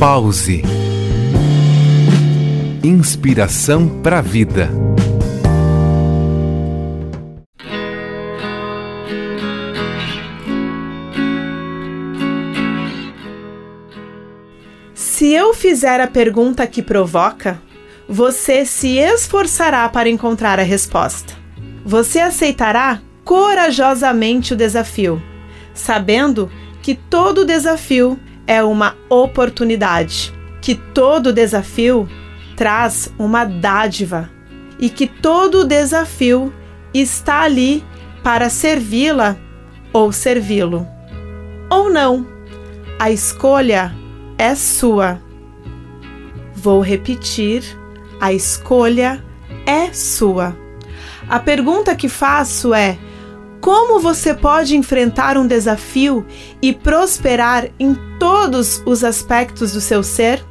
Pause. Inspiração para a vida. Se eu fizer a pergunta que provoca, você se esforçará para encontrar a resposta. Você aceitará corajosamente o desafio, sabendo que todo desafio é uma oportunidade, que todo desafio traz uma dádiva e que todo desafio está ali para servi-la ou servi-lo. Ou não, a escolha é sua. Vou repetir: a escolha é sua. A pergunta que faço é: como você pode enfrentar um desafio e prosperar em todos os aspectos do seu ser?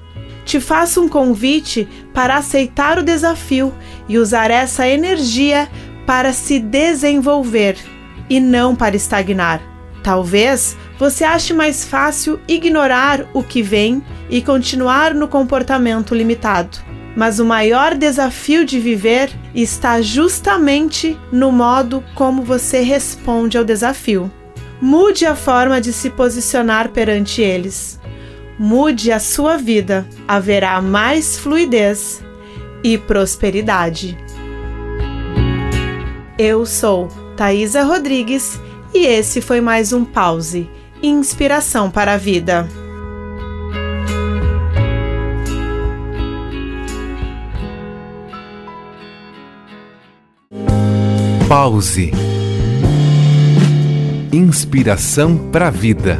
Te faço um convite para aceitar o desafio e usar essa energia para se desenvolver e não para estagnar. Talvez você ache mais fácil ignorar o que vem e continuar no comportamento limitado. Mas o maior desafio de viver está justamente no modo como você responde ao desafio. Mude a forma de se posicionar perante eles. Mude a sua vida. Haverá mais fluidez e prosperidade. Eu sou Thaisa Rodrigues e esse foi mais um Pause Inspiração para a Vida. Pause. Inspiração para a vida.